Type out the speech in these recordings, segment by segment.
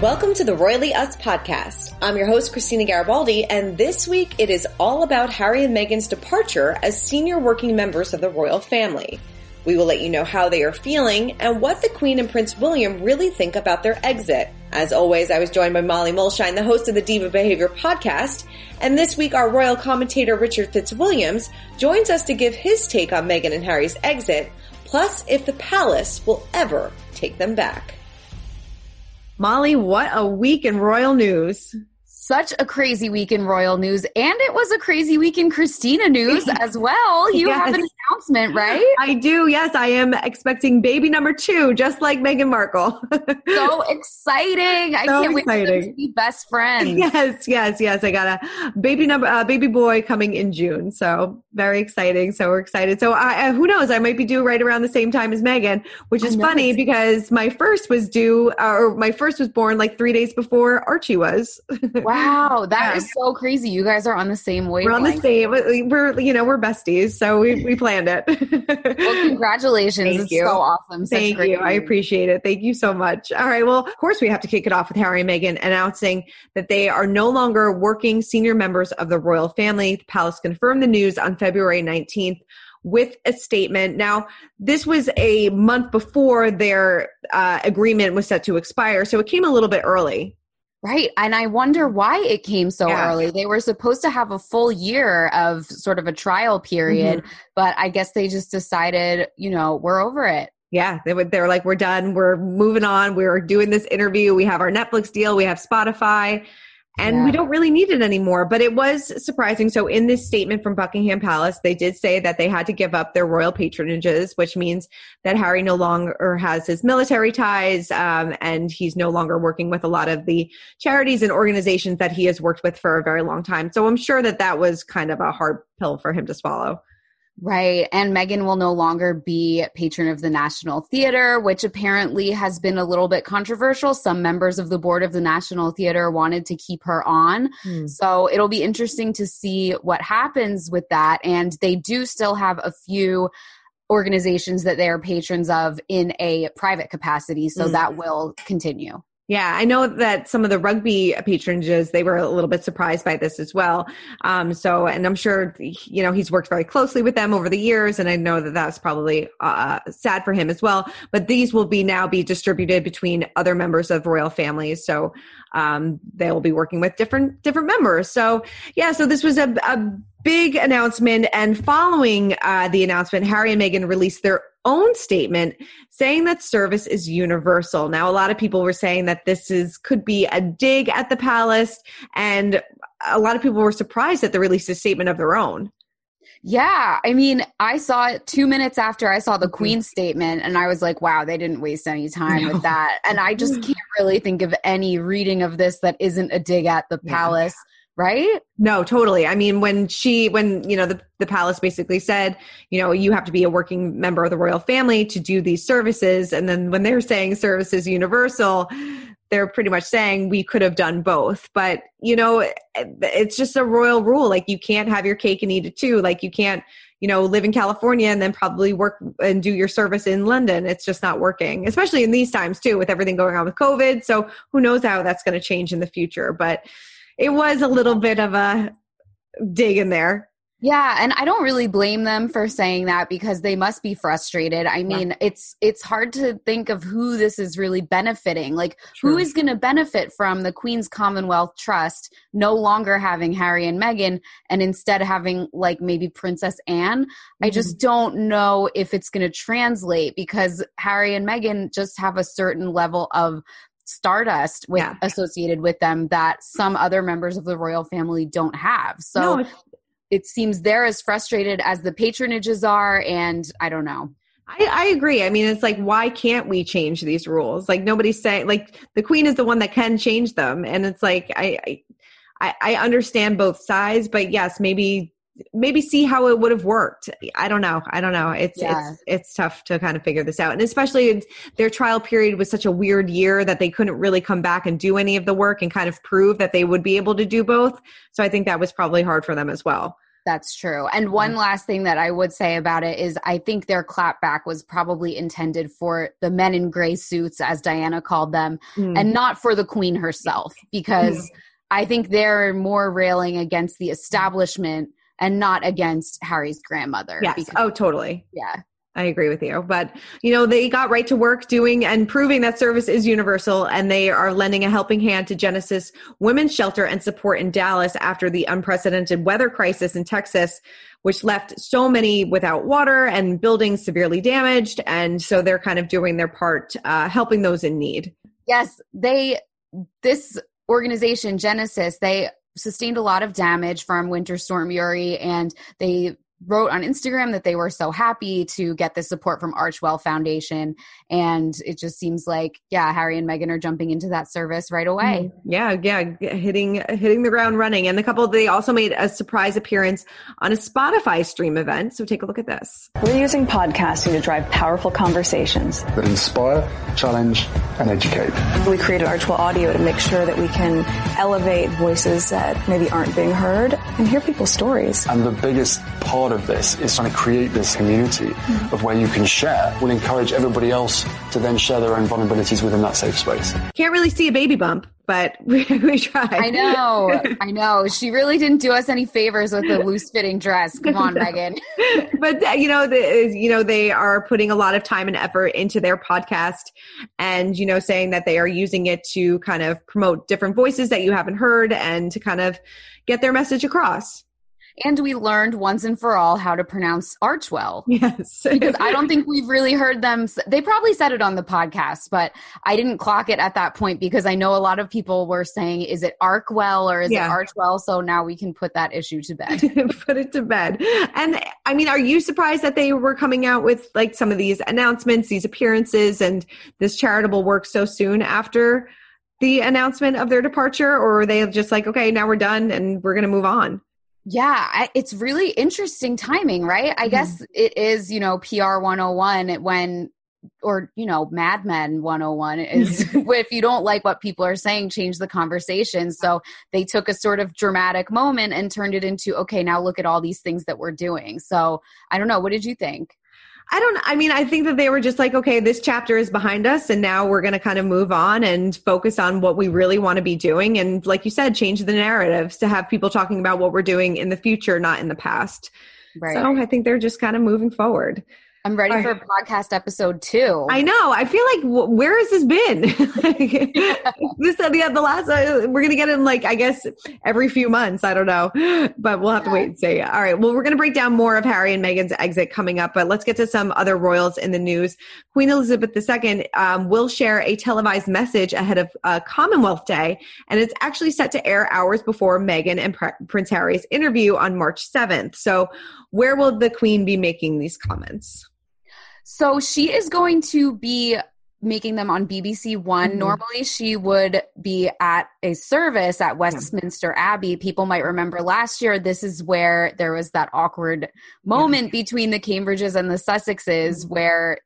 Welcome to the Royally Us podcast. I'm your host, Christina Garibaldi, and this week it is all about Harry and Meghan's departure as senior working members of the royal family. We will let you know how they are feeling and what the Queen and Prince William really think about their exit. As always, I was joined by Molly Mulshine, the host of the Diva Behavior podcast, and this week our royal commentator Richard Fitzwilliams joins us to give his take on Meghan and Harry's exit, plus if the palace will ever take them back. Molly, what a week in royal news such a crazy week in royal news and it was a crazy week in christina news as well you yes. have an announcement right i do yes i am expecting baby number two just like meghan markle so exciting i can't exciting. wait to be best friends yes yes yes i got a baby number uh, baby boy coming in june so very exciting so we're excited so I, who knows i might be due right around the same time as Meghan, which is funny because my first was due uh, or my first was born like three days before archie was wow that yeah. is so crazy. You guys are on the same way. We're on the same. We're you know we're besties, so we we planned it. well, congratulations! Thank it's you. so awesome. Such Thank you. News. I appreciate it. Thank you so much. All right. Well, of course we have to kick it off with Harry and Meghan announcing that they are no longer working senior members of the royal family. The palace confirmed the news on February nineteenth with a statement. Now, this was a month before their uh, agreement was set to expire, so it came a little bit early. Right. And I wonder why it came so yeah. early. They were supposed to have a full year of sort of a trial period, mm-hmm. but I guess they just decided, you know, we're over it. Yeah, they were they're like we're done. We're moving on. We're doing this interview. We have our Netflix deal. We have Spotify and yeah. we don't really need it anymore. But it was surprising. So, in this statement from Buckingham Palace, they did say that they had to give up their royal patronages, which means that Harry no longer has his military ties um, and he's no longer working with a lot of the charities and organizations that he has worked with for a very long time. So, I'm sure that that was kind of a hard pill for him to swallow. Right. And Meghan will no longer be patron of the National Theater, which apparently has been a little bit controversial. Some members of the board of the National Theater wanted to keep her on. Hmm. So it'll be interesting to see what happens with that. And they do still have a few organizations that they are patrons of in a private capacity. So hmm. that will continue. Yeah, I know that some of the rugby patronages, they were a little bit surprised by this as well. Um, so, and I'm sure, you know, he's worked very closely with them over the years, and I know that that's probably uh, sad for him as well. But these will be now be distributed between other members of royal families. So um, they will be working with different different members. So yeah, so this was a, a big announcement, and following uh, the announcement, Harry and Meghan released their own statement saying that service is universal. Now, a lot of people were saying that this is could be a dig at the palace, and a lot of people were surprised that they released a statement of their own. Yeah, I mean, I saw it two minutes after I saw the mm-hmm. Queen's statement, and I was like, wow, they didn't waste any time no. with that. And I just can't really think of any reading of this that isn't a dig at the yeah. palace right? No, totally. I mean, when she, when, you know, the, the palace basically said, you know, you have to be a working member of the royal family to do these services. And then when they're saying services universal, they're pretty much saying we could have done both. But, you know, it's just a royal rule. Like you can't have your cake and eat it too. Like you can't, you know, live in California and then probably work and do your service in London. It's just not working, especially in these times too, with everything going on with COVID. So who knows how that's going to change in the future. But, it was a little bit of a dig in there. Yeah, and I don't really blame them for saying that because they must be frustrated. I mean, yeah. it's it's hard to think of who this is really benefiting. Like True. who is going to benefit from the Queen's Commonwealth Trust no longer having Harry and Meghan and instead having like maybe Princess Anne? Mm-hmm. I just don't know if it's going to translate because Harry and Meghan just have a certain level of stardust with yeah. associated with them that some other members of the royal family don't have. So no, it seems they're as frustrated as the patronages are and i don't know I, I, agree. I mean, it's like, why can't we change these rules? Like, nobody's saying, like, the queen is the one that can change them. And it's like, I, I, I understand both sides, but yes, maybe, maybe see how it would have worked. I don't know. I don't know. It's, yeah. it's, it's tough to kind of figure this out. And especially their trial period was such a weird year that they couldn't really come back and do any of the work and kind of prove that they would be able to do both. So I think that was probably hard for them as well. That's true. And one last thing that I would say about it is I think their clapback was probably intended for the men in gray suits, as Diana called them, mm. and not for the queen herself, because mm. I think they're more railing against the establishment and not against Harry's grandmother. Yes. Because, oh, totally. Yeah. I agree with you. But, you know, they got right to work doing and proving that service is universal, and they are lending a helping hand to Genesis Women's Shelter and support in Dallas after the unprecedented weather crisis in Texas, which left so many without water and buildings severely damaged. And so they're kind of doing their part, uh, helping those in need. Yes, they, this organization, Genesis, they sustained a lot of damage from Winter Storm Uri and they wrote on Instagram that they were so happy to get the support from Archwell Foundation. And it just seems like, yeah, Harry and Meghan are jumping into that service right away. Mm-hmm. Yeah, yeah, hitting hitting the ground running. And the couple they also made a surprise appearance on a Spotify stream event. So take a look at this. We're using podcasting to drive powerful conversations that inspire, challenge, and educate. We created Archwell Audio to make sure that we can elevate voices that maybe aren't being heard and hear people's stories. And the biggest part part of this is trying to create this community mm-hmm. of where you can share. We'll encourage everybody else to then share their own vulnerabilities within that safe space. Can't really see a baby bump, but we, we tried. I know. I know. She really didn't do us any favors with the loose fitting dress. Come on, no. Meghan. but uh, you know, the, you know, they are putting a lot of time and effort into their podcast and, you know, saying that they are using it to kind of promote different voices that you haven't heard and to kind of get their message across. And we learned once and for all how to pronounce Archwell. Yes. because I don't think we've really heard them. They probably said it on the podcast, but I didn't clock it at that point because I know a lot of people were saying, is it Arkwell or is yeah. it Archwell? So now we can put that issue to bed. put it to bed. And I mean, are you surprised that they were coming out with like some of these announcements, these appearances, and this charitable work so soon after? the announcement of their departure or are they just like okay now we're done and we're going to move on yeah, I, it's really interesting timing, right? I mm-hmm. guess it is, you know, PR 101 when or you know mad men 101 is if you don't like what people are saying change the conversation so they took a sort of dramatic moment and turned it into okay now look at all these things that we're doing so i don't know what did you think I don't I mean I think that they were just like okay this chapter is behind us and now we're going to kind of move on and focus on what we really want to be doing and like you said change the narratives to have people talking about what we're doing in the future not in the past. Right. So I think they're just kind of moving forward. I'm ready for a podcast episode two. I know. I feel like where has this been? like, yeah. This the, the last uh, we're gonna get in like I guess every few months. I don't know, but we'll have yeah. to wait and see. All right. Well, we're gonna break down more of Harry and Meghan's exit coming up, but let's get to some other royals in the news. Queen Elizabeth II um, will share a televised message ahead of uh, Commonwealth Day, and it's actually set to air hours before Meghan and Pre- Prince Harry's interview on March 7th. So, where will the Queen be making these comments? So she is going to be making them on BBC One. Mm-hmm. Normally, she would be at a service at Westminster yeah. Abbey. People might remember last year, this is where there was that awkward moment yeah. between the Cambridges and the Sussexes mm-hmm. where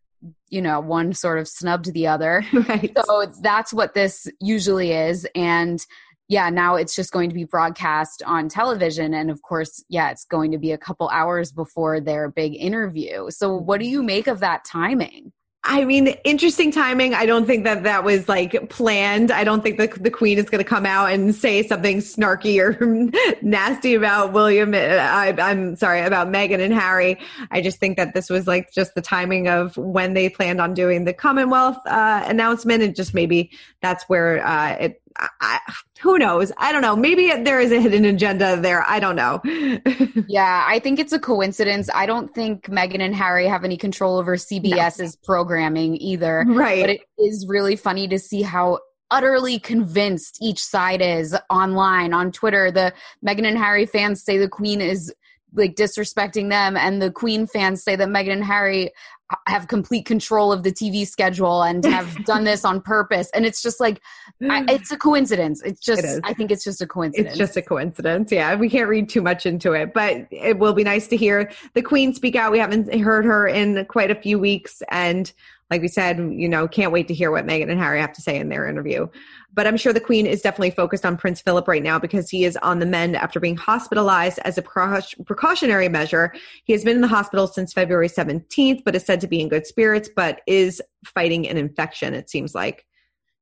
you know one sort of snubbed the other right. so that's what this usually is and yeah, now it's just going to be broadcast on television. And of course, yeah, it's going to be a couple hours before their big interview. So, what do you make of that timing? I mean, interesting timing. I don't think that that was like planned. I don't think the, the queen is going to come out and say something snarky or nasty about William. Uh, I, I'm sorry, about Meghan and Harry. I just think that this was like just the timing of when they planned on doing the Commonwealth uh, announcement. And just maybe that's where uh, it I, who knows? I don't know. Maybe there is a hidden agenda there. I don't know. yeah, I think it's a coincidence. I don't think Meghan and Harry have any control over CBS's no. programming either. Right. But it is really funny to see how utterly convinced each side is online on Twitter. The Meghan and Harry fans say the Queen is like disrespecting them, and the Queen fans say that Meghan and Harry have complete control of the TV schedule and have done this on purpose. And it's just like, I, mm. it's a coincidence. It's just, it I think it's just a coincidence. It's just a coincidence. Yeah. We can't read too much into it, but it will be nice to hear the Queen speak out. We haven't heard her in quite a few weeks. And like we said, you know, can't wait to hear what Meghan and Harry have to say in their interview. But I'm sure the Queen is definitely focused on Prince Philip right now because he is on the mend after being hospitalized as a precautionary measure. He has been in the hospital since February 17th, but is said to be in good spirits, but is fighting an infection, it seems like.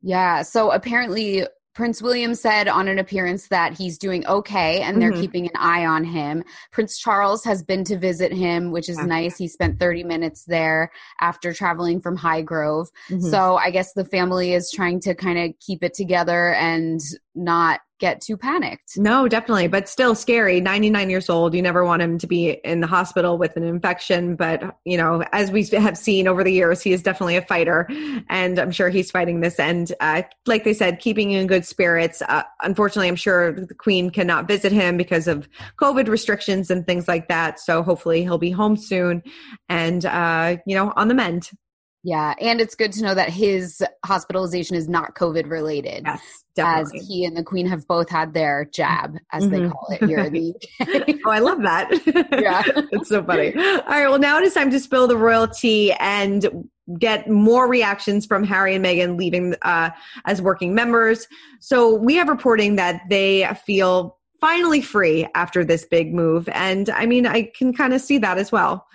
Yeah. So apparently, Prince William said on an appearance that he's doing okay and they're mm-hmm. keeping an eye on him. Prince Charles has been to visit him, which is nice. He spent 30 minutes there after traveling from Highgrove. Mm-hmm. So I guess the family is trying to kind of keep it together and not get too panicked. No, definitely, but still scary. 99 years old. You never want him to be in the hospital with an infection, but you know, as we have seen over the years, he is definitely a fighter, and I'm sure he's fighting this. And uh, like they said, keeping you in good spirits. Uh, unfortunately, I'm sure the Queen cannot visit him because of COVID restrictions and things like that. So hopefully, he'll be home soon, and uh, you know, on the mend. Yeah, and it's good to know that his hospitalization is not COVID related. Yes, definitely. As he and the Queen have both had their jab, as mm-hmm. they call it here in the UK. oh, I love that. yeah, it's so funny. All right, well, now it is time to spill the royalty and get more reactions from Harry and Meghan leaving uh, as working members. So we have reporting that they feel finally free after this big move, and I mean, I can kind of see that as well.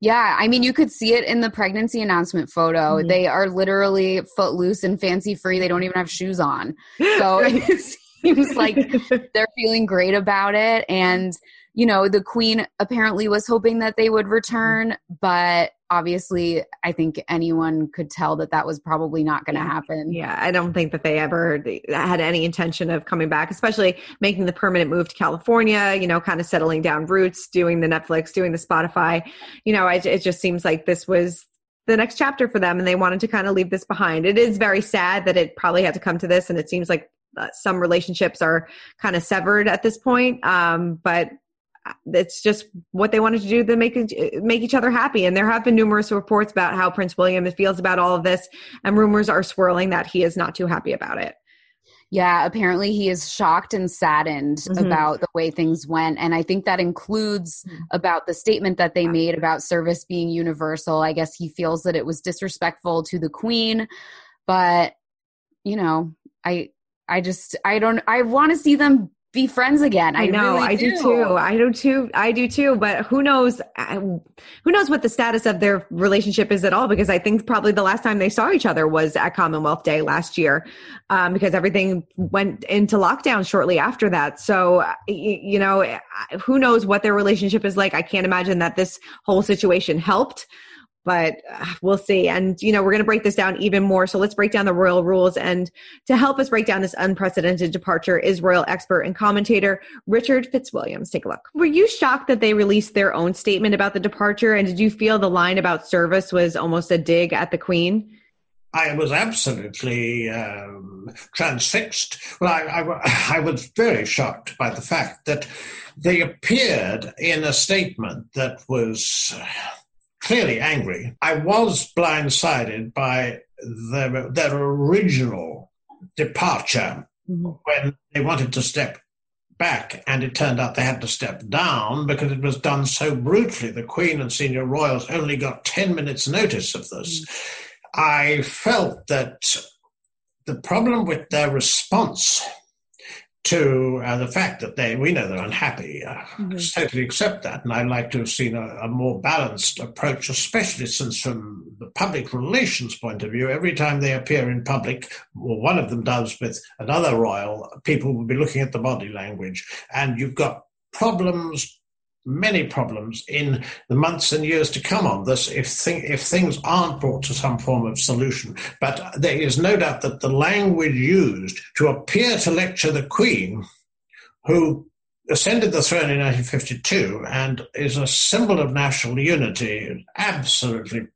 Yeah, I mean, you could see it in the pregnancy announcement photo. Mm-hmm. They are literally footloose and fancy free. They don't even have shoes on. So it seems like they're feeling great about it. And, you know, the queen apparently was hoping that they would return, but obviously i think anyone could tell that that was probably not going to happen. Yeah i don't think that they ever had any intention of coming back especially making the permanent move to california you know kind of settling down roots doing the netflix doing the spotify. You know it, it just seems like this was the next chapter for them and they wanted to kind of leave this behind. It is very sad that it probably had to come to this and it seems like uh, some relationships are kind of severed at this point um, but it's just what they wanted to do to make make each other happy. And there have been numerous reports about how Prince William feels about all of this, and rumors are swirling that he is not too happy about it. Yeah, apparently he is shocked and saddened mm-hmm. about the way things went. And I think that includes mm-hmm. about the statement that they made about service being universal. I guess he feels that it was disrespectful to the queen. But, you know, I I just I don't I want to see them be friends again. I, I know. Really I do. do. too. I do too. I do too. But who knows? Um, who knows what the status of their relationship is at all? Because I think probably the last time they saw each other was at Commonwealth Day last year, um, because everything went into lockdown shortly after that. So uh, you, you know, uh, who knows what their relationship is like? I can't imagine that this whole situation helped but uh, we'll see. And, you know, we're going to break this down even more. So let's break down the royal rules. And to help us break down this unprecedented departure is royal expert and commentator Richard Fitzwilliams. Take a look. Were you shocked that they released their own statement about the departure? And did you feel the line about service was almost a dig at the Queen? I was absolutely um, transfixed. Well, I, I, I, was very shocked by the fact that they appeared in a statement that was clearly angry. I was blindsided by their, their original departure mm-hmm. when they wanted to step back, and it turned out they had to step down because it was done so brutally. The Queen and senior royals only got 10 minutes' notice of this. Mm-hmm. I felt that the problem with their response to uh, the fact that they, we know they're unhappy. Uh, mm-hmm. totally accept that. And I'd like to have seen a, a, more balanced approach, especially since from the the public relations point of view, every time they appear in public, or one of them does with another royal, people will be looking at the body language. And you've got problems, many problems in the months and years to come on this if, if things aren't brought to some form of solution. But there is no doubt that the language used to appear to lecture the Queen, who ascended the throne in 1952 and is a symbol of national unity, absolutely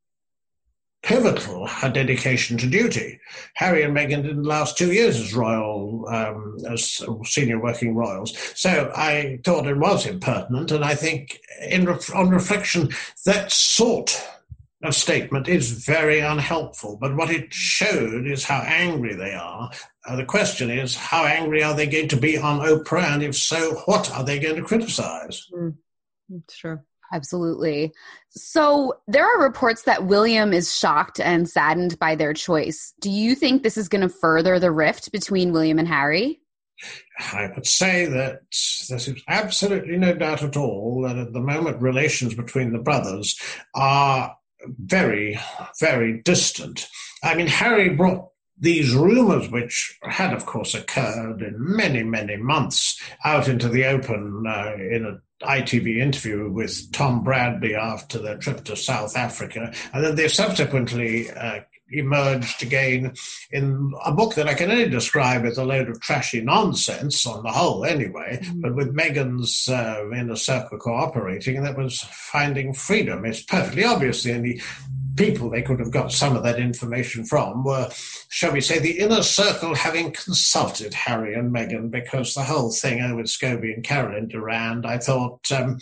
pivotal her dedication to duty. Harry and Meghan didn't last two years as royal, um, as senior working royals. So I thought it was impertinent, and I think, in on reflection, that sort of statement is very unhelpful. But what it showed is how angry they are. Uh, the question is, how angry are they going to be on Oprah? And if so, what are they going to criticize? Mm, sure. Absolutely. So there are reports that William is shocked and saddened by their choice. Do you think this is going to further the rift between William and Harry? I would say that there's absolutely no doubt at all that at the moment relations between the brothers are very, very distant. I mean, Harry brought these rumors, which had, of course, occurred in many, many months, out into the open uh, in an ITV interview with Tom Bradby after their trip to South Africa. And then they subsequently uh, emerged again in a book that I can only describe as a load of trashy nonsense on the whole, anyway, mm-hmm. but with Meghan's uh, inner circle cooperating, and that was Finding Freedom. It's perfectly obvious the only people they could have got some of that information from were, shall we say, the inner circle having consulted Harry and Meghan because the whole thing Omid Scobie and Carolyn Durand, I thought, um,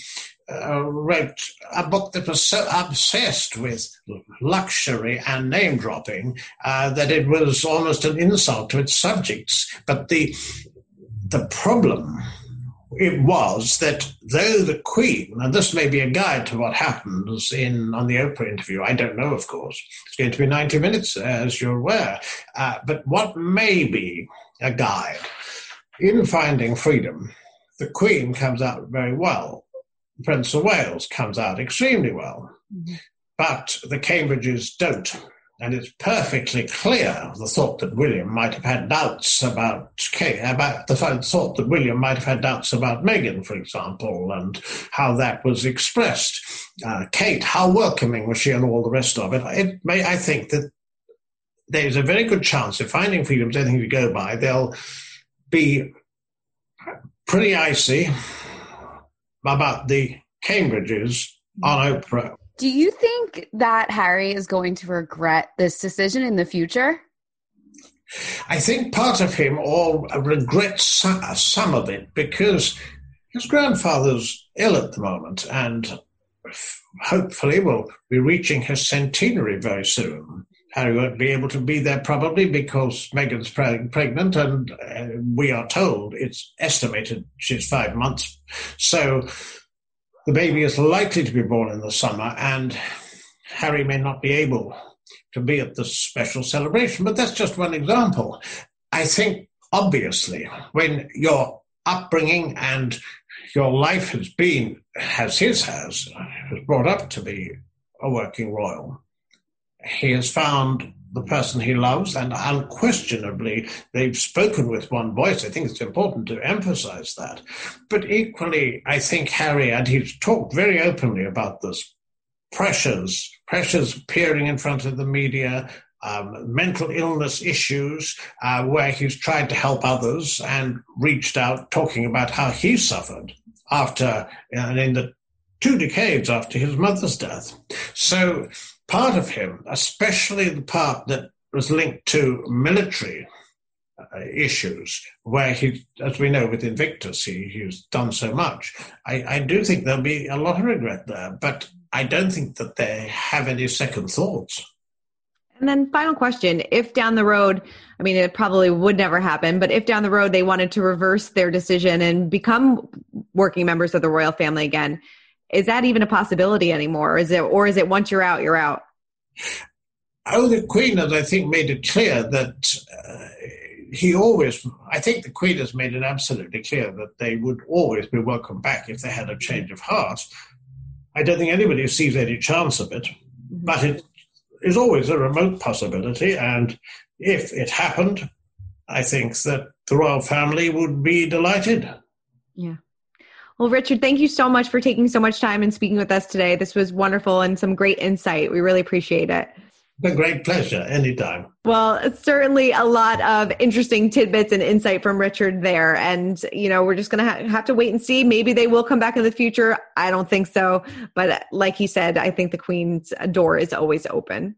uh, wrote a book that was so obsessed with luxury and name dropping uh, that it was almost an insult to its subjects. But the the problem it was that though the Queen, and this may be a guide to what happens in on the Oprah interview, I don't know, of course. It's going to be 90 minutes, as you're aware. Uh, but what may be a guide in finding freedom, the Queen comes out very well Prince of Wales comes out extremely well. Mm-hmm. But the Cambridges don't. And it's perfectly clear the thought that William might have had doubts about Kate, about the thought that William might have had doubts about Meghan, for example, and how that was expressed. Uh, Kate, how welcoming was she, and all the rest of it. It may, I think that there's a very good chance if finding freedom is anything to go by, they'll be pretty icy about the Cambridges on Oprah. Do you think that Harry is going to regret this decision in the future? I think part of him or regrets some of it because his grandfather's ill at the moment and hopefully will be reaching his centenary very soon. Harry won't be able to be there probably because Meghan's pregnant, and uh, we are told it's estimated she's five months. So the baby is likely to be born in the summer, and Harry may not be able to be at this special celebration. But that's just one example. I think, obviously, when your upbringing and your life has been, as his has, has brought up to be a working royal, he has found the person he loves, and unquestionably, they've spoken with one voice. I think it's important to emphasize that. But equally, I think Harry, and he's talked very openly about this pressures, pressures appearing in front of the media, um, mental illness issues, uh, where he's tried to help others and reached out talking about how he suffered after, and in the two decades after his mother's death. So part of him, especially the part that was linked to military uh, issues, where he, as we know with Invictus, he, he's done so much. I, I do think there'll be a lot of regret there, but I don't think that they have any second thoughts. And then, final question if down the road, I mean, it probably would never happen, but if down the road they wanted to reverse their decision and become working members of the royal family again, is that even a possibility anymore? Is it, or is it once you're out, you're out? Oh, the Queen has, I think, made it clear that uh, he always, I think the Queen has made it absolutely clear that they would always be welcome back if they had a change of heart. I don't think anybody sees any chance of it, but it, is always a remote possibility. And if it happened, I think that the royal family would be delighted. Yeah. Well, Richard, thank you so much for taking so much time and speaking with us today. This was wonderful and some great insight. We really appreciate it. A great pleasure, anytime. Well, certainly a lot of interesting tidbits and insight from Richard there. And, you know, we're just going to ha- have to wait and see. Maybe they will come back in the future. I don't think so. But like he said, I think the Queen's door is always open.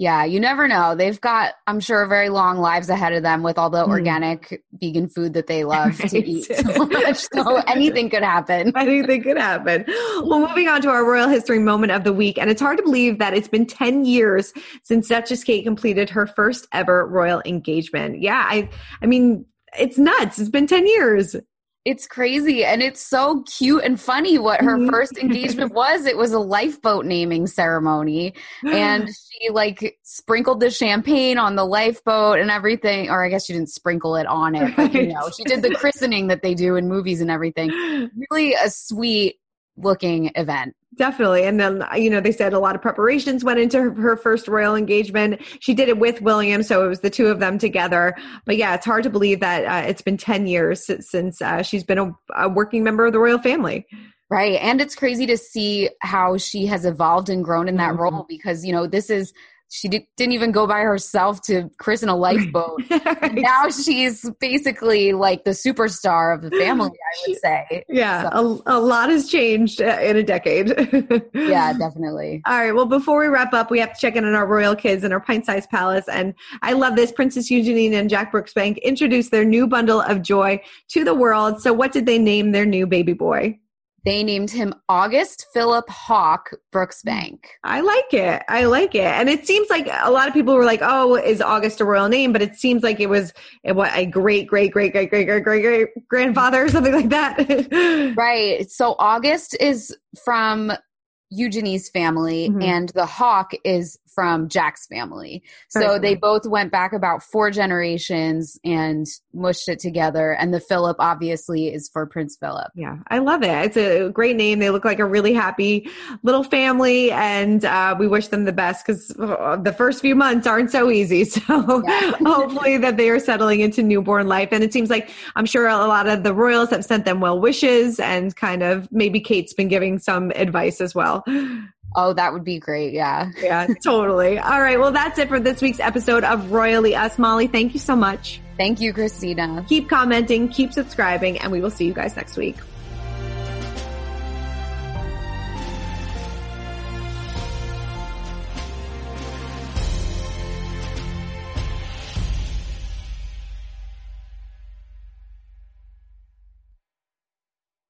Yeah, you never know. They've got, I'm sure, very long lives ahead of them with all the mm. organic vegan food that they love right. to eat so much. So anything could happen. anything could happen. Well, moving on to our royal history moment of the week. And it's hard to believe that it's been 10 years since Duchess Kate completed her first ever royal engagement. Yeah, I I mean, it's nuts. It's been 10 years it's crazy and it's so cute and funny what her mm-hmm. first engagement was. It was a lifeboat naming ceremony and she like sprinkled the champagne on the lifeboat and everything or i guess she didn't sprinkle it on it but you know she did the christening that they do in movies and everything. Really a sweet looking event Definitely. And then, you know, they said a lot of preparations went into her, her, first royal engagement. She did it with William, so it was the two of them together. But yeah, it's hard to believe that uh, it's been 10 years since uh, she's been a, a working member of the royal family. Right. And it's crazy to see how she has evolved and grown in that mm-hmm. role because, you know, this is she did, not even go by herself to christen a lifeboat. right. Now she's basically like the superstar of the family, I would say. Yeah, so. a, a, lot has changed uh, in a decade. yeah, definitely. All right. Well, before we wrap up, we have to check in on our royal kids and our pint sized palace. And I love this. Princess Eugenie and Jack Brooksbank introduced their new bundle of joy to the world. So, what did they name their new baby boy? They named him August Philip Hawk Brooksbank. Hmm. I like it. I like it. And it seems like a lot of people were like, oh, is August a royal name? But it seems like it was what a great, great, great, great, great, great, great, great grandfather or something like that. right. So August is from Eugenie's family, mm-hmm. and the hawk is from Jack's family. So they both went back about four generations and mushed it together. And the Philip obviously is for Prince Philip. Yeah, I love it. It's a great name. They look like a really happy little family, and uh, we wish them the best because uh, the first few months aren't so easy. So yeah. hopefully that they are settling into newborn life. And it seems like I'm sure a lot of the royals have sent them well wishes and kind of maybe Kate's been giving some advice as well. Oh, that would be great. Yeah. Yeah, totally. All right. Well, that's it for this week's episode of Royally Us. Molly, thank you so much. Thank you, Christina. Keep commenting, keep subscribing, and we will see you guys next week.